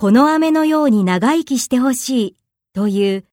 この飴のように長生きしてほしいという